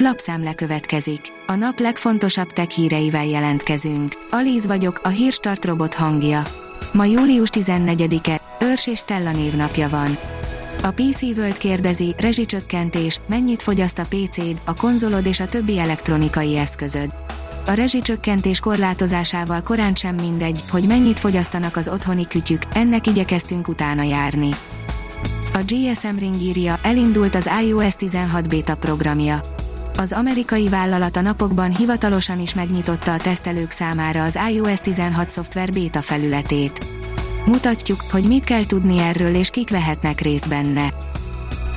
Lapszemle következik. A nap legfontosabb tech híreivel jelentkezünk. Alíz vagyok, a hírstart robot hangja. Ma július 14-e, Őrs és Stella névnapja van. A PC World kérdezi, rezsicsökkentés, mennyit fogyaszt a PC-d, a konzolod és a többi elektronikai eszközöd. A rezsicsökkentés korlátozásával korán sem mindegy, hogy mennyit fogyasztanak az otthoni kütyük, ennek igyekeztünk utána járni. A GSM Ring írja, elindult az iOS 16 beta programja. Az amerikai vállalat a napokban hivatalosan is megnyitotta a tesztelők számára az iOS 16 szoftver beta felületét. Mutatjuk, hogy mit kell tudni erről és kik vehetnek részt benne.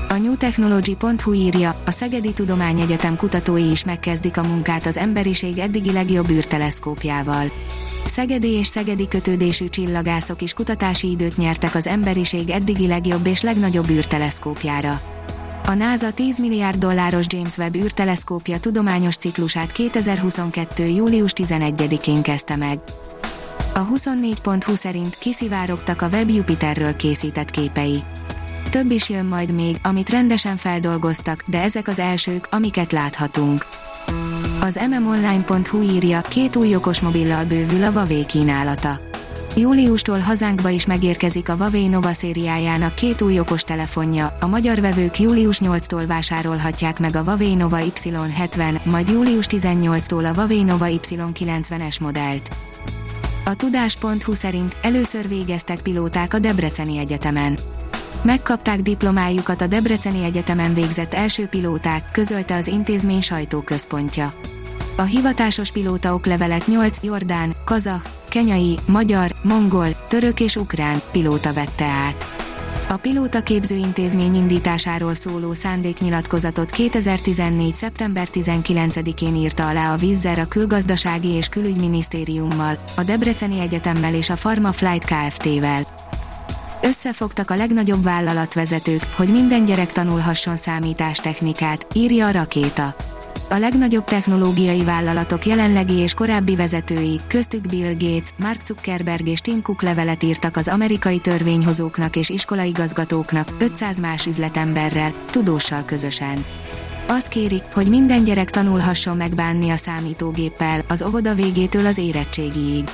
A newtechnology.hu írja, a Szegedi Tudományegyetem kutatói is megkezdik a munkát az emberiség eddigi legjobb űrteleszkópjával. Szegedi és szegedi kötődésű csillagászok is kutatási időt nyertek az emberiség eddigi legjobb és legnagyobb űrteleszkópjára. A NASA 10 milliárd dolláros James Webb űrteleszkópja tudományos ciklusát 2022. július 11-én kezdte meg. A 24.20 szerint kiszivárogtak a Webb Jupiterről készített képei. Több is jön majd még, amit rendesen feldolgoztak, de ezek az elsők, amiket láthatunk. Az mmonline.hu írja, két új okosmobillal bővül a Huawei kínálata. Júliustól hazánkba is megérkezik a Huawei Nova szériájának két új okos telefonja, a magyar vevők július 8-tól vásárolhatják meg a Huawei Nova Y70, majd július 18-tól a Huawei Nova Y90-es modellt. A tudás.hu szerint először végeztek pilóták a Debreceni Egyetemen. Megkapták diplomájukat a Debreceni Egyetemen végzett első pilóták, közölte az intézmény sajtóközpontja. A hivatásos pilóta oklevelet 8 jordán, kazah, kenyai, magyar, mongol, török és ukrán pilóta vette át. A pilóta képzőintézmény indításáról szóló szándéknyilatkozatot 2014. szeptember 19-én írta alá a Vizzer a külgazdasági és külügyminisztériummal, a Debreceni Egyetemmel és a Pharma Flight Kft-vel. Összefogtak a legnagyobb vállalatvezetők, hogy minden gyerek tanulhasson számítástechnikát, írja a rakéta. A legnagyobb technológiai vállalatok jelenlegi és korábbi vezetői, köztük Bill Gates, Mark Zuckerberg és Tim Cook levelet írtak az amerikai törvényhozóknak és iskolaigazgatóknak, 500 más üzletemberrel, tudóssal közösen. Azt kérik, hogy minden gyerek tanulhasson megbánni a számítógéppel, az óvoda végétől az érettségiig.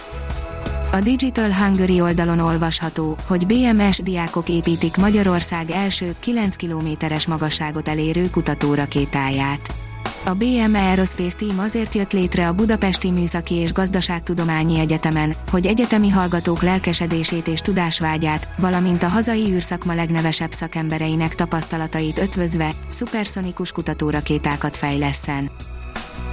A Digital Hungary oldalon olvasható, hogy BMS diákok építik Magyarország első 9 kilométeres magasságot elérő kutatórakétáját. A BM Aerospace Team azért jött létre a Budapesti Műszaki és Gazdaságtudományi Egyetemen, hogy egyetemi hallgatók lelkesedését és tudásvágyát, valamint a hazai űrszakma legnevesebb szakembereinek tapasztalatait ötvözve, szuperszonikus kutatórakétákat fejleszen.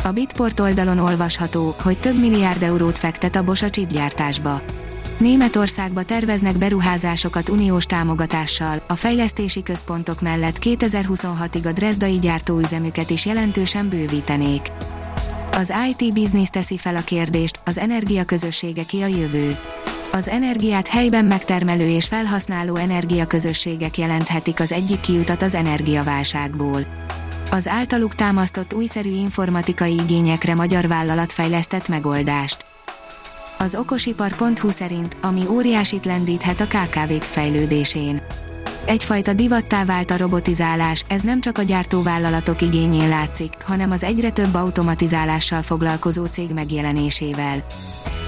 A Bitport oldalon olvasható, hogy több milliárd eurót fektet a Bosch a csipgyártásba. Németországba terveznek beruházásokat uniós támogatással, a fejlesztési központok mellett 2026-ig a Dresdai gyártóüzemüket is jelentősen bővítenék. Az IT Business teszi fel a kérdést, az energiaközössége ki a jövő. Az energiát helyben megtermelő és felhasználó energiaközösségek jelenthetik az egyik kiutat az energiaválságból. Az általuk támasztott újszerű informatikai igényekre magyar vállalat fejlesztett megoldást az okosipar.hu szerint, ami óriásit lendíthet a KKV-k fejlődésén. Egyfajta divattá vált a robotizálás, ez nem csak a gyártóvállalatok igényén látszik, hanem az egyre több automatizálással foglalkozó cég megjelenésével.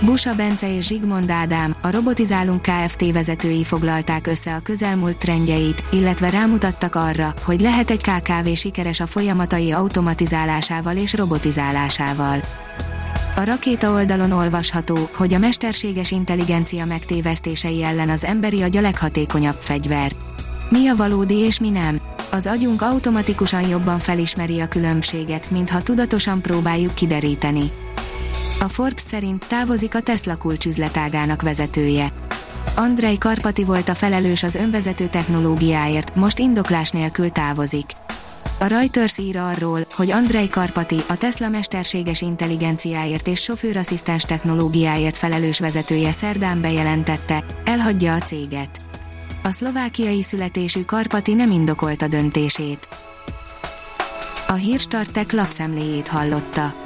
Busa Bence és Zsigmond Ádám, a Robotizálunk Kft. vezetői foglalták össze a közelmúlt trendjeit, illetve rámutattak arra, hogy lehet egy KKV sikeres a folyamatai automatizálásával és robotizálásával. A rakéta oldalon olvasható, hogy a mesterséges intelligencia megtévesztései ellen az emberi agy a leghatékonyabb fegyver. Mi a valódi és mi nem? Az agyunk automatikusan jobban felismeri a különbséget, mintha tudatosan próbáljuk kideríteni. A Forbes szerint távozik a Tesla kulcsüzletágának vezetője. Andrei Karpati volt a felelős az önvezető technológiáért, most indoklás nélkül távozik. A Reuters ír arról, hogy Andrei Karpati, a Tesla mesterséges intelligenciáért és sofőrasszisztens technológiáért felelős vezetője szerdán bejelentette, elhagyja a céget. A szlovákiai születésű Karpati nem indokolta döntését. A hírstartek lapszemléjét hallotta.